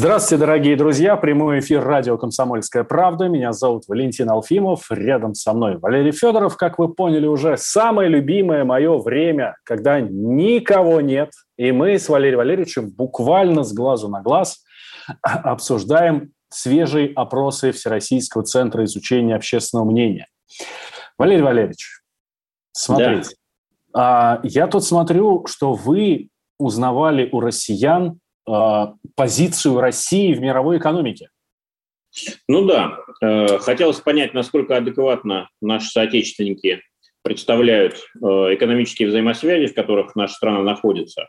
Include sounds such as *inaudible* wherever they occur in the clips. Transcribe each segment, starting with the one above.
Здравствуйте, дорогие друзья. Прямой эфир радио «Комсомольская правда». Меня зовут Валентин Алфимов. Рядом со мной Валерий Федоров. Как вы поняли уже, самое любимое мое время, когда никого нет. И мы с Валерием Валерьевичем буквально с глазу на глаз *clears throat* обсуждаем свежие опросы Всероссийского центра изучения общественного мнения. Валерий Валерьевич, смотрите. Да. Я тут смотрю, что вы узнавали у россиян позицию России в мировой экономике. Ну да, э, хотелось понять, насколько адекватно наши соотечественники представляют э, экономические взаимосвязи, в которых наша страна находится.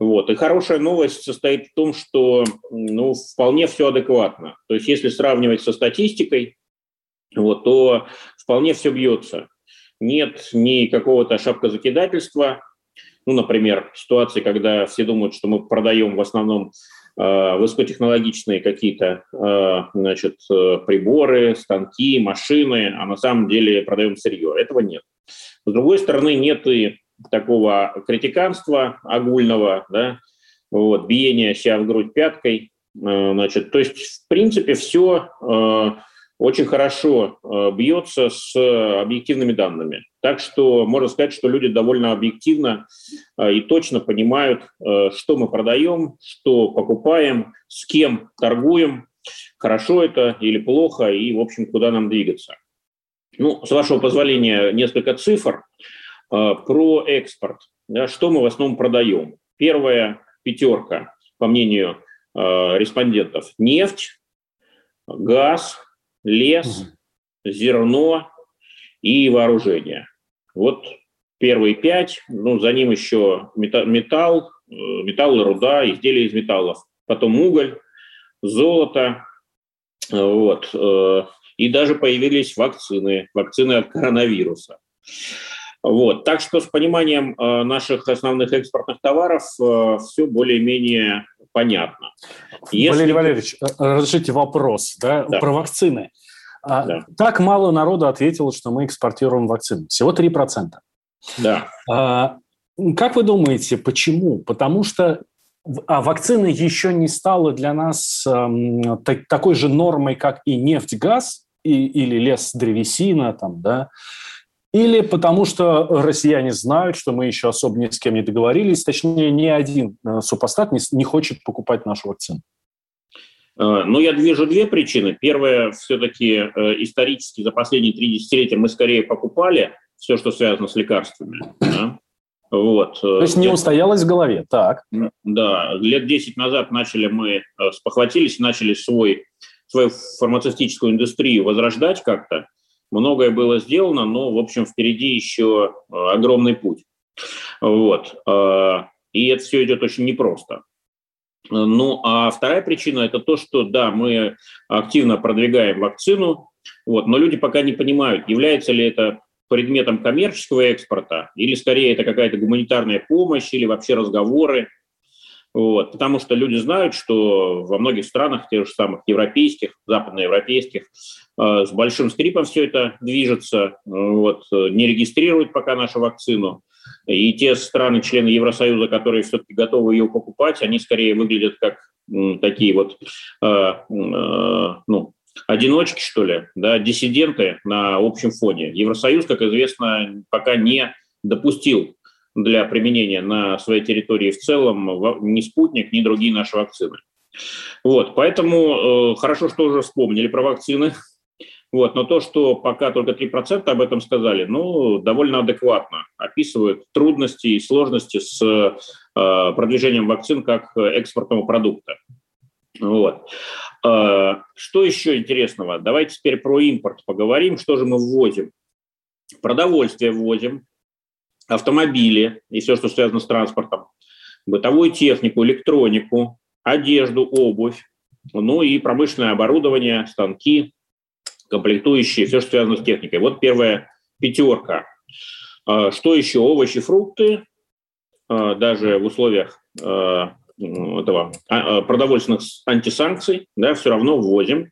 Вот. И хорошая новость состоит в том, что ну, вполне все адекватно. То есть если сравнивать со статистикой, вот, то вполне все бьется. Нет ни какого-то шапкозакидательства, ну, например, ситуации, когда все думают, что мы продаем в основном э, высокотехнологичные какие-то э, значит, э, приборы, станки, машины, а на самом деле продаем сырье. Этого нет. С другой стороны, нет и такого критиканства огульного, да, вот, биения себя в грудь пяткой. Значит, то есть, в принципе, все очень хорошо э, бьется с объективными данными. Так что можно сказать, что люди довольно объективно э, и точно понимают, э, что мы продаем, что покупаем, с кем торгуем, хорошо это или плохо, и, в общем, куда нам двигаться. Ну, с вашего позволения, несколько цифр про экспорт. Что мы в основном продаем? Первая пятерка, по мнению респондентов, нефть, газ, лес, зерно и вооружение. Вот первые пять, ну, за ним еще металл, э, металл и руда, изделия из металлов, потом уголь, золото, вот, э, и даже появились вакцины, вакцины от коронавируса. Вот. Так что с пониманием э, наших основных экспортных товаров все более-менее понятно. Если... Валерий Валерьевич, э, разрешите вопрос да, да. про вакцины. А, да. Так мало народу ответило, что мы экспортируем вакцины. Всего 3%. Да. А, как вы думаете, почему? Потому что а вакцина еще не стала для нас эм, так, такой же нормой, как и нефть, газ и, или лес, древесина, там, да, или потому что россияне знают, что мы еще особо ни с кем не договорились, точнее, ни один э, супостат не, не хочет покупать нашу вакцину. Э, ну, я вижу две причины. Первая, все-таки э, исторически за последние три десятилетия мы скорее покупали все, что связано с лекарствами. Да? Вот. То есть не устоялось в голове, так? Да, лет 10 назад начали мы, спохватились, начали свой, свою фармацевтическую индустрию возрождать как-то. Многое было сделано, но, в общем, впереди еще э, огромный путь. Вот. Э, и это все идет очень непросто. Ну, а вторая причина – это то, что, да, мы активно продвигаем вакцину, вот, но люди пока не понимают, является ли это предметом коммерческого экспорта, или скорее это какая-то гуманитарная помощь, или вообще разговоры. Вот, потому что люди знают, что во многих странах, тех же самых европейских, западноевропейских, э, с большим скрипом все это движется, вот, не регистрируют пока нашу вакцину. И те страны, члены Евросоюза, которые все-таки готовы ее покупать, они скорее выглядят как такие вот э, э, ну, одиночки, что ли, да, диссиденты на общем фоне. Евросоюз, как известно, пока не допустил для применения на своей территории в целом ни спутник, ни другие наши вакцины. Вот, поэтому э, хорошо, что уже вспомнили про вакцины. Вот, но то, что пока только 3% об этом сказали, ну, довольно адекватно описывают трудности и сложности с э, продвижением вакцин как экспортного продукта. Вот. Э, что еще интересного? Давайте теперь про импорт поговорим. Что же мы ввозим? Продовольствие ввозим, автомобили и все, что связано с транспортом, бытовую технику, электронику, одежду, обувь, ну и промышленное оборудование, станки, комплектующие, все, что связано с техникой. Вот первая пятерка. А, что еще? Овощи, фрукты, а, даже в условиях а, этого продовольственных антисанкций, да, все равно ввозим.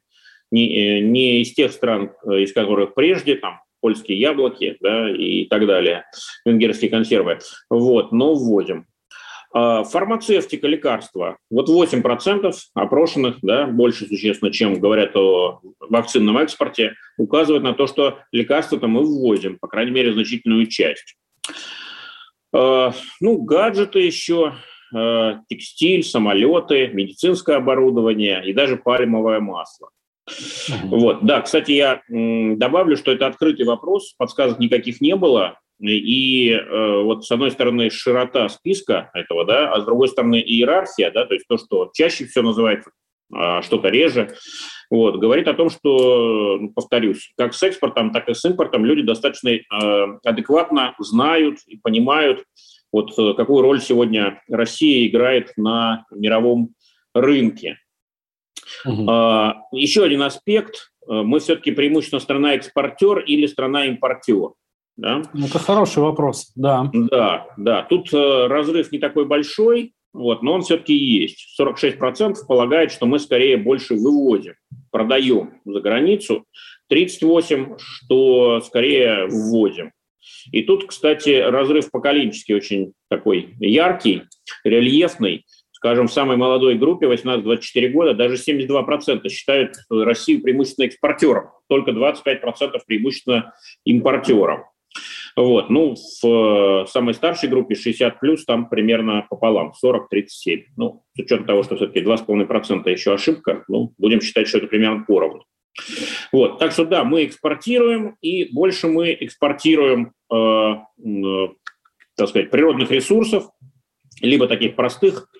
Не, э, не из тех стран, э, из которых прежде, там, польские яблоки да, и так далее, венгерские консервы, вот, но ввозим. А, фармацевтика, лекарства. Вот 8% опрошенных, да, больше существенно, чем говорят о вакцинном экспорте, указывают на то, что лекарства-то мы ввозим, по крайней мере, значительную часть. А, ну, гаджеты еще, а, текстиль, самолеты, медицинское оборудование и даже пальмовое масло. Вот, да, кстати, я добавлю, что это открытый вопрос, подсказок никаких не было, и э, вот с одной стороны широта списка этого, да, а с другой стороны иерархия, да, то есть то, что чаще всего называется, а что-то реже, вот, говорит о том, что, ну, повторюсь, как с экспортом, так и с импортом люди достаточно э, адекватно знают и понимают, вот э, какую роль сегодня Россия играет на мировом рынке. Угу. Еще один аспект. Э, мы все-таки преимущественно страна-экспортер или страна-импортер. Да? Ну, это хороший вопрос, да. Да, да. Тут э, разрыв не такой большой, вот, но он все-таки есть. 46% полагает, что мы скорее больше выводим, продаем за границу. 38% что скорее вводим. И тут, кстати, разрыв поколенческий очень такой яркий, рельефный. Скажем, в самой молодой группе 18-24 года даже 72% считают Россию преимущественно экспортером, только 25% преимущественно импортером. Вот. Ну, в э, самой старшей группе 60 плюс там примерно пополам, 40-37. Ну, с учетом того, что все-таки 2,5% еще ошибка, ну, будем считать, что это примерно поровну. Вот, так что да, мы экспортируем, и больше мы экспортируем, э, э, так сказать, природных ресурсов, либо таких простых,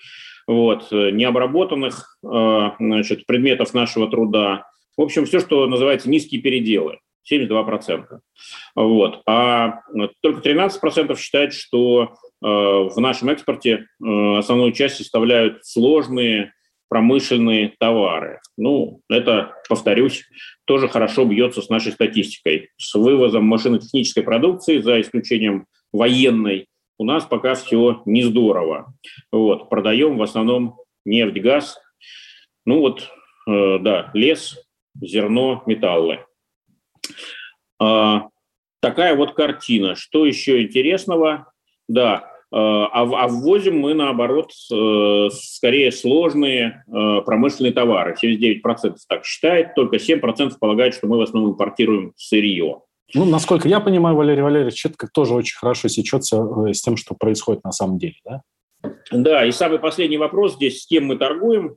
вот, э, необработанных э, значит, предметов нашего труда. В общем, все, что называется низкие переделы. 72%. Вот. А только 13% считают, что э, в нашем экспорте э, основную часть составляют сложные промышленные товары. Ну, это, повторюсь, тоже хорошо бьется с нашей статистикой. С вывозом машинотехнической продукции, за исключением военной, у нас пока все не здорово. Вот, продаем в основном нефть, газ, ну вот, э, да, лес, зерно, металлы. А, такая вот картина. Что еще интересного? Да, а, а, а ввозим мы, наоборот, э, скорее сложные э, промышленные товары. 79% так считает, только 7% полагают, что мы в основном импортируем сырье. Ну, насколько я понимаю, Валерий Валерьевич, это тоже очень хорошо сечется э, с тем, что происходит на самом деле, да? Да, и самый последний вопрос здесь, с кем мы торгуем,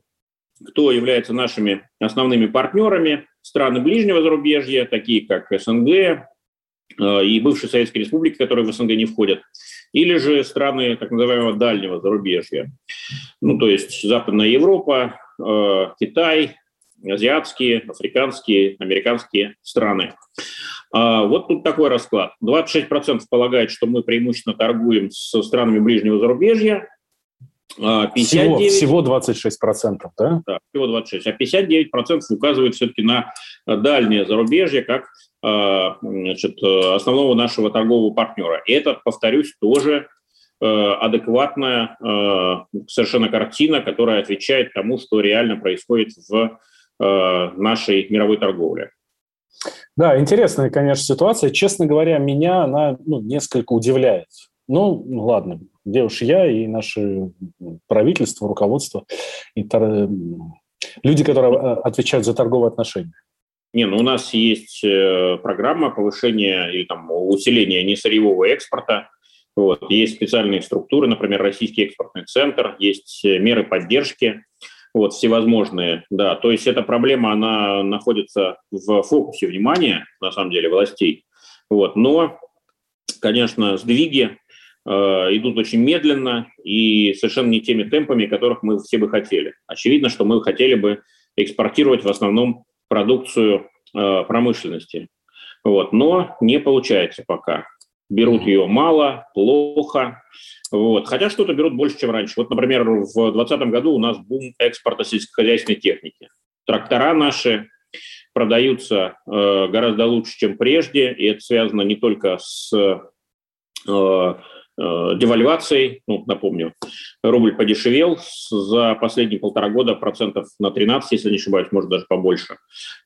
кто является нашими основными партнерами страны ближнего зарубежья, такие как СНГ э, и бывшие Советские Республики, которые в СНГ не входят, или же страны так называемого дальнего зарубежья, ну, то есть Западная Европа, э, Китай, азиатские, африканские, американские страны. А, вот тут такой расклад. 26% полагают, что мы преимущественно торгуем со странами ближнего зарубежья, 59, всего, всего 26%, да? Да, всего 26. А 59% указывают все-таки на дальнее зарубежье как а, значит, основного нашего торгового партнера. И это, повторюсь, тоже э, адекватная э, совершенно картина, которая отвечает тому, что реально происходит в э, нашей мировой торговле. Да, интересная, конечно, ситуация. Честно говоря, меня она ну, несколько удивляет. Ну, ладно, где уж я и наше правительство, руководство, и тор... люди, которые э, отвечают за торговые отношения. Не, ну у нас есть э, программа повышения или там усиления несырьевого экспорта. Вот. Есть специальные структуры, например, Российский экспортный центр, есть э, меры поддержки, вот, всевозможные, да. То есть эта проблема, она находится в фокусе внимания, на самом деле, властей. Вот. Но, конечно, сдвиги Э, идут очень медленно и совершенно не теми темпами, которых мы все бы хотели. Очевидно, что мы хотели бы экспортировать в основном продукцию э, промышленности. Вот, но не получается пока. Берут ее мало, плохо. Вот. Хотя что-то берут больше, чем раньше. Вот, например, в 2020 году у нас бум экспорта сельскохозяйственной техники. трактора наши продаются э, гораздо лучше, чем прежде, и это связано не только с э, девальвацией, ну, напомню, рубль подешевел за последние полтора года процентов на 13, если не ошибаюсь, может даже побольше.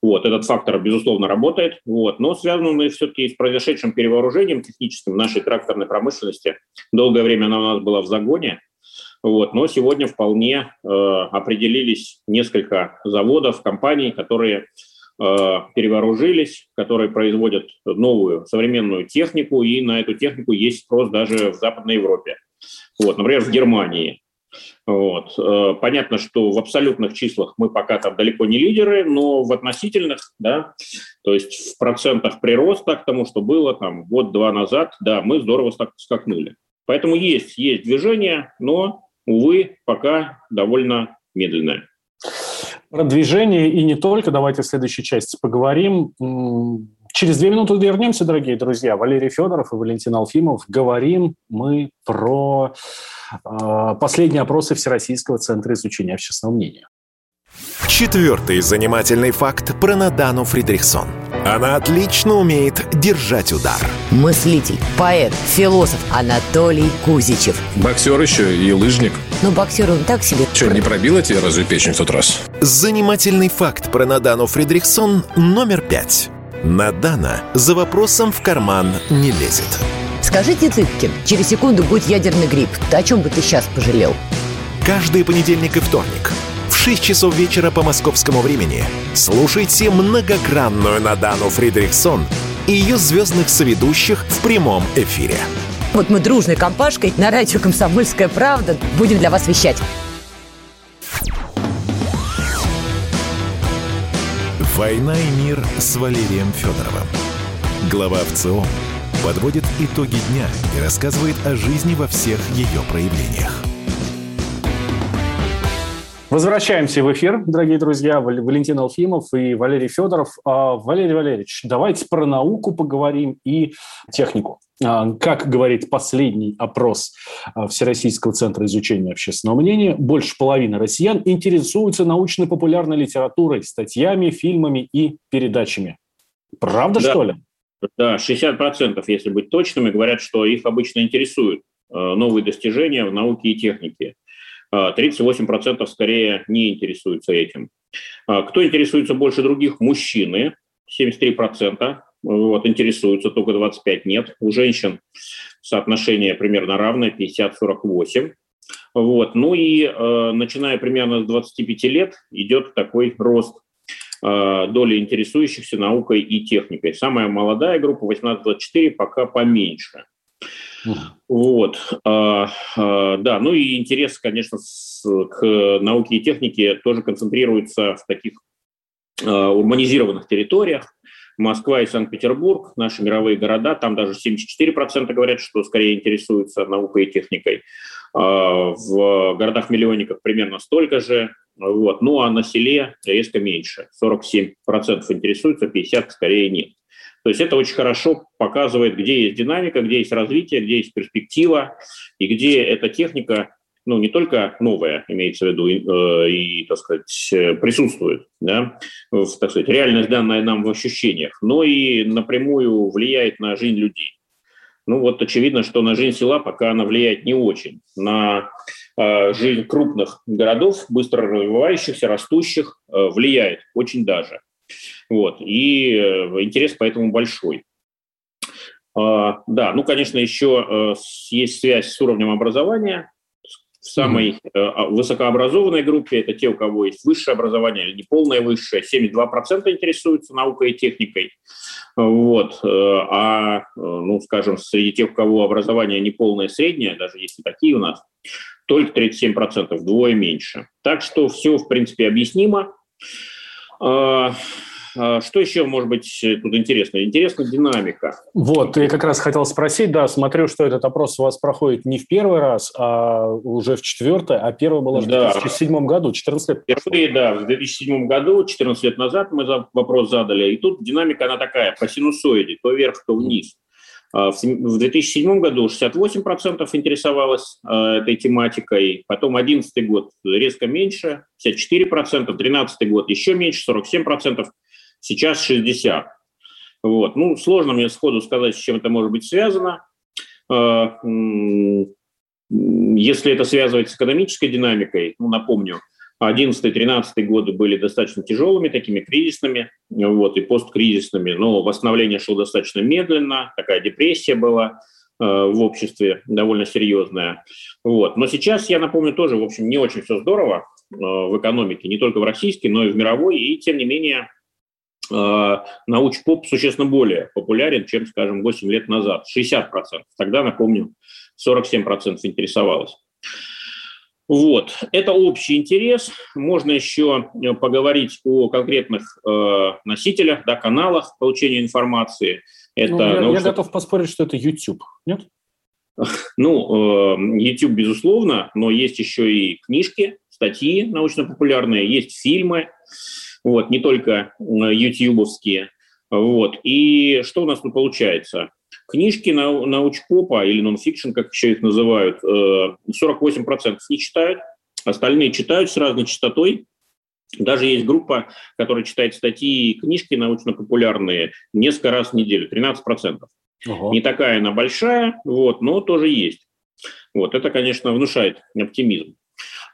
Вот, этот фактор, безусловно, работает, вот, но связан он все-таки с произошедшим перевооружением техническим нашей тракторной промышленности. Долгое время она у нас была в загоне, вот, но сегодня вполне э, определились несколько заводов, компаний, которые Э, перевооружились, которые производят новую современную технику, и на эту технику есть спрос даже в Западной Европе. Вот, например, в Германии. Вот. Э, понятно, что в абсолютных числах мы пока там далеко не лидеры, но в относительных, да, то есть в процентах прироста к тому, что было там год-два назад, да, мы здорово скакнули. Поэтому есть, есть движение, но, увы, пока довольно медленное. Про движение и не только. Давайте в следующей части поговорим. Через две минуты вернемся, дорогие друзья. Валерий Федоров и Валентин Алфимов. Говорим мы про э, последние опросы Всероссийского центра изучения общественного мнения. Четвертый занимательный факт про Надану Фридрихсон. Она отлично умеет держать удар. Мыслитель, поэт, философ Анатолий Кузичев. Боксер еще и лыжник. Ну, боксер он так себе. Че, не пробила тебе разве печень в тот раз? Занимательный факт про Надану Фридрихсон номер пять. Надана за вопросом в карман не лезет. Скажите, Цыпкин, через секунду будет ядерный грипп. О чем бы ты сейчас пожалел? Каждый понедельник и вторник 6 часов вечера по московскому времени слушайте многогранную Надану Фридрихсон и ее звездных соведущих в прямом эфире. Вот мы дружной компашкой на радио «Комсомольская правда» будем для вас вещать. «Война и мир» с Валерием Федоровым. Глава ВЦО подводит итоги дня и рассказывает о жизни во всех ее проявлениях. Возвращаемся в эфир, дорогие друзья. Валентин Алфимов и Валерий Федоров. А, Валерий Валерьевич, давайте про науку поговорим и технику. А, как говорит последний опрос а, Всероссийского центра изучения общественного мнения, больше половины россиян интересуются научно-популярной литературой, статьями, фильмами и передачами. Правда, да. что ли? Да, 60%, если быть точными, говорят, что их обычно интересуют новые достижения в науке и технике. 38% а, скорее не интересуются этим. А, кто интересуется больше других? Мужчины, 73%. Вот, интересуются, только 25 нет. У женщин соотношение примерно равное, 50-48. Вот. Ну и э, начиная примерно с 25 лет идет такой рост э, доли интересующихся наукой и техникой. Самая молодая группа, 18-24, пока поменьше. Вот, а, а, да, ну и интерес, конечно, с, к науке и технике тоже концентрируется в таких а, урбанизированных территориях. Москва и Санкт-Петербург, наши мировые города, там даже 74% говорят, что скорее интересуются наукой и техникой. А, в городах-миллионниках примерно столько же, вот. ну а на селе резко меньше, 47% интересуются, 50% скорее нет. То есть это очень хорошо показывает, где есть динамика, где есть развитие, где есть перспектива, и где эта техника ну, не только новая, имеется в виду, э, и так сказать, присутствует, да, в, так сказать, реальность данная нам в ощущениях, но и напрямую влияет на жизнь людей. Ну вот очевидно, что на жизнь села пока она влияет не очень. На э, жизнь крупных городов, быстро развивающихся, растущих, э, влияет очень даже. Вот. И э, интерес поэтому большой. А, да, ну, конечно, еще э, есть связь с уровнем образования. В самой mm-hmm. высокообразованной группе это те, у кого есть высшее образование или неполное высшее, 72% интересуются наукой и техникой. Вот. А, ну, скажем, среди тех, у кого образование неполное среднее, даже если такие у нас, только 37%, вдвое меньше. Так что все, в принципе, объяснимо. А, а, что еще может быть тут интересно? Интересна динамика. Вот, я как раз хотел спросить, да, смотрю, что этот опрос у вас проходит не в первый раз, а уже в четвертый, а первый был да. в 2007 году, 14 лет. Впервые, да, в 2007 году, 14 лет назад мы вопрос задали, и тут динамика, она такая, по синусоиде, то вверх, то вниз. В 2007 году 68% интересовалось этой тематикой, потом 2011 год резко меньше, 54%, 2013 год еще меньше, 47%, сейчас 60%. Вот. Ну, сложно мне сходу сказать, с чем это может быть связано. Если это связывать с экономической динамикой, ну, напомню, 11-13 годы были достаточно тяжелыми, такими кризисными, вот, и посткризисными, но восстановление шло достаточно медленно, такая депрессия была э, в обществе довольно серьезная. Вот. Но сейчас, я напомню, тоже, в общем, не очень все здорово э, в экономике, не только в российской, но и в мировой, и тем не менее э, научпоп существенно более популярен, чем, скажем, 8 лет назад, 60%. Тогда, напомню, 47% интересовалось. Вот, это общий интерес. Можно еще э, поговорить о конкретных э, носителях, да, каналах получения информации. Это ну, я, научно... я готов поспорить, что это YouTube, нет? *laughs* Ну, э, YouTube, безусловно, но есть еще и книжки, статьи научно-популярные, есть фильмы, вот, не только э, ютубовские. Вот. И что у нас тут получается? Книжки на, научпопа или нонфикшн, как еще их называют, 48% э, не читают, остальные читают с разной частотой. Даже есть группа, которая читает статьи и книжки научно-популярные несколько раз в неделю, 13%. Ого. Не такая она большая, вот, но тоже есть. Вот, это, конечно, внушает оптимизм.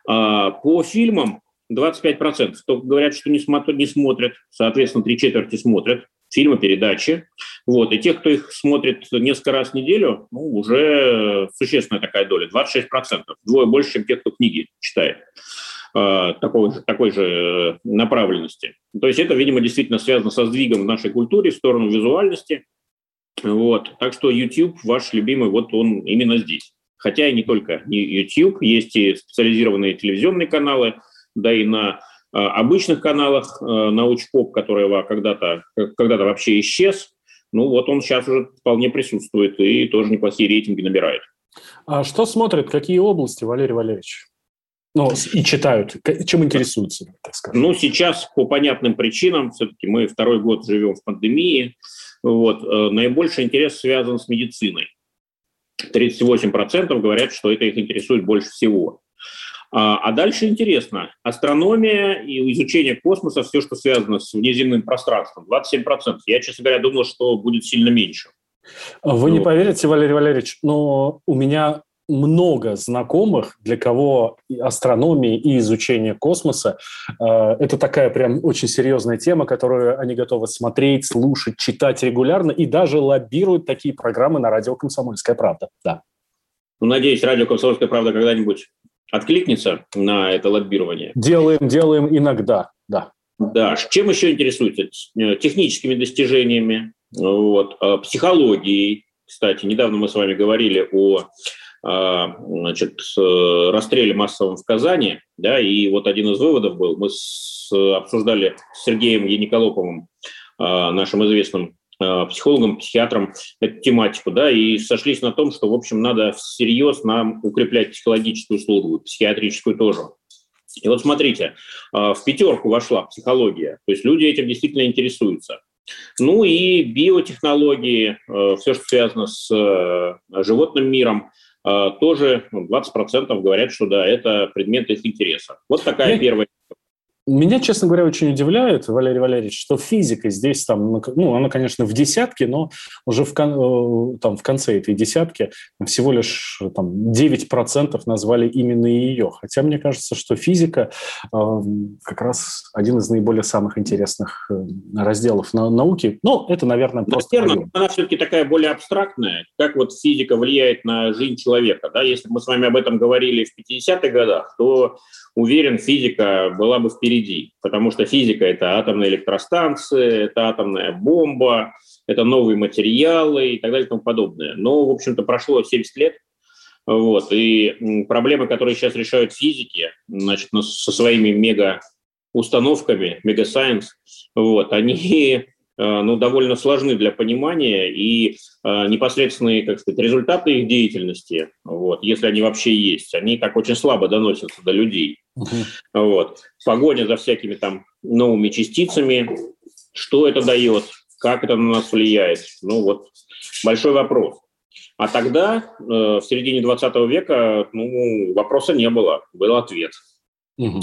А, по фильмам 25%. То говорят, что не смотрят, не смотрят, соответственно, три четверти смотрят фильмы, передачи. Вот. И те, кто их смотрит несколько раз в неделю, ну, уже существенная такая доля, 26%. Двое больше, чем те, кто книги читает э, такой же, такой же направленности. То есть это, видимо, действительно связано со сдвигом в нашей культуре в сторону визуальности. Вот. Так что YouTube ваш любимый, вот он именно здесь. Хотя и не только YouTube, есть и специализированные телевизионные каналы, да и на Э, обычных каналах э, научпоп, который когда-то когда вообще исчез, ну вот он сейчас уже вполне присутствует и тоже неплохие рейтинги набирает. А что смотрят, какие области, Валерий Валерьевич? Ну, и читают, чем интересуются, так сказать? Ну, сейчас по понятным причинам, все-таки мы второй год живем в пандемии, вот, э, наибольший интерес связан с медициной. 38% говорят, что это их интересует больше всего. А, а дальше интересно. Астрономия и изучение космоса, все, что связано с внеземным пространством, 27%. Я, честно говоря, думал, что будет сильно меньше. Вы ну, не поверите, Валерий Валерьевич, но у меня много знакомых, для кого астрономия и изучение космоса э, это такая прям очень серьезная тема, которую они готовы смотреть, слушать, читать регулярно и даже лоббируют такие программы на радио «Комсомольская правда». Да. Ну, надеюсь, радио «Комсомольская правда» когда-нибудь откликнется на это лоббирование. Делаем, делаем иногда, да. Да, чем еще интересуется? Э, техническими достижениями, вот, э, психологией. Кстати, недавно мы с вами говорили о э, значит, расстреле массовом в Казани, да, и вот один из выводов был, мы с, обсуждали с Сергеем Яниколоповым, нашим известным Э, психологам, психиатрам эту тематику, да, и сошлись на том, что, в общем, надо всерьез нам укреплять психологическую службу, психиатрическую тоже. И вот смотрите, э, в пятерку вошла психология, то есть люди этим действительно интересуются. Ну и биотехнологии, э, все, что связано с животным миром, тоже 20% говорят, что да, это предмет их интереса. Вот такая первая меня, честно говоря, очень удивляет, Валерий Валерьевич, что физика здесь, там, ну, ну она, конечно, в десятке, но уже в, э, там, в конце этой десятки всего лишь там, 9% назвали именно ее. Хотя мне кажется, что физика э, как раз один из наиболее самых интересных э, разделов на, науки. Ну, это, наверное, просто... Наверное, она все-таки такая более абстрактная. Как вот физика влияет на жизнь человека. Да? Если мы с вами об этом говорили в 50-х годах, то уверен, физика была бы впереди, потому что физика – это атомная электростанция, это атомная бомба, это новые материалы и так далее и тому подобное. Но, в общем-то, прошло 70 лет, вот, и проблемы, которые сейчас решают физики, значит, ну, со своими мега установками, мега-сайенс, вот, они Э, ну, довольно сложны для понимания, и э, непосредственные, как сказать, результаты их деятельности, вот, если они вообще есть, они так очень слабо доносятся до людей. Uh-huh. Вот. Погоня за всякими там новыми частицами, что это дает, как это на нас влияет? Ну вот, большой вопрос. А тогда, э, в середине 20 века, ну, вопроса не было, был ответ. Угу.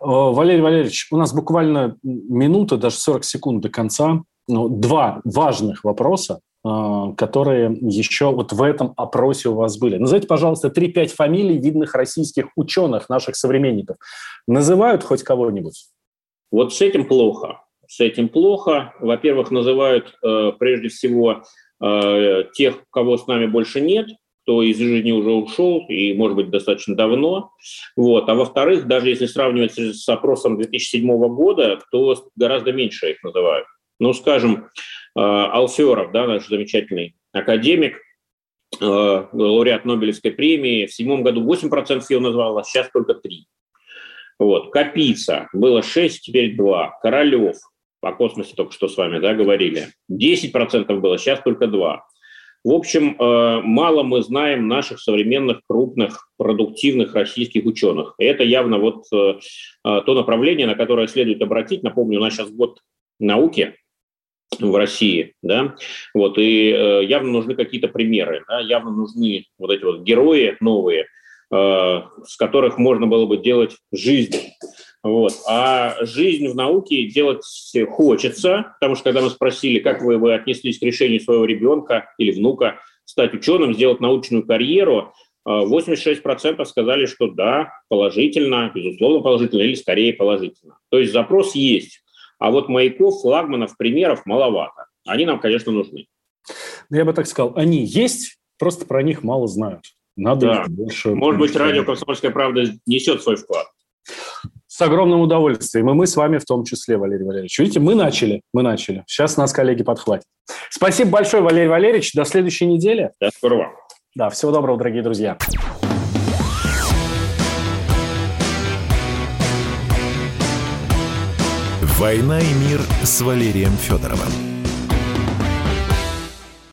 Валерий Валерьевич, у нас буквально минута, даже 40 секунд до конца. Ну, два важных вопроса, которые еще вот в этом опросе у вас были. Назовите, пожалуйста, 3-5 фамилий видных российских ученых, наших современников. Называют хоть кого-нибудь? Вот с этим плохо. С этим плохо. Во-первых, называют э, прежде всего э, тех, кого с нами больше нет, кто из жизни уже ушел и, может быть, достаточно давно. Вот. А во-вторых, даже если сравнивать с опросом 2007 года, то гораздо меньше их называют. Ну, скажем, Алферов, да, наш замечательный академик, э, лауреат Нобелевской премии, в седьмом году 8% его назвал, а сейчас только 3%. Вот. Капица, было 6, теперь 2. Королев, по космосе только что с вами да, говорили, 10% было, сейчас только 2. В общем, э, мало мы знаем наших современных крупных продуктивных российских ученых. Это явно вот э, э, то направление, на которое следует обратить. Напомню, у нас сейчас год науки в России, да, вот, и явно нужны какие-то примеры, да, явно нужны вот эти вот герои новые, с которых можно было бы делать жизнь. Вот. А жизнь в науке делать хочется, потому что когда мы спросили, как вы, вы отнеслись к решению своего ребенка или внука стать ученым, сделать научную карьеру, 86% э, сказали, что да, положительно, безусловно положительно или скорее положительно. То есть запрос есть. А вот маяков, флагманов, примеров маловато. Они нам, конечно, нужны. Я бы так сказал, они есть, просто про них мало знают. Надо да. больше... Может быть, радио «Комсомольская правда» несет свой вклад. С огромным удовольствием. И мы с вами в том числе, Валерий Валерьевич. Видите, мы начали, мы начали. Сейчас нас коллеги подхватят. Спасибо большое, Валерий Валерьевич. До следующей недели. До скорого. Да, всего доброго, дорогие друзья. «Война и мир» с Валерием Федоровым.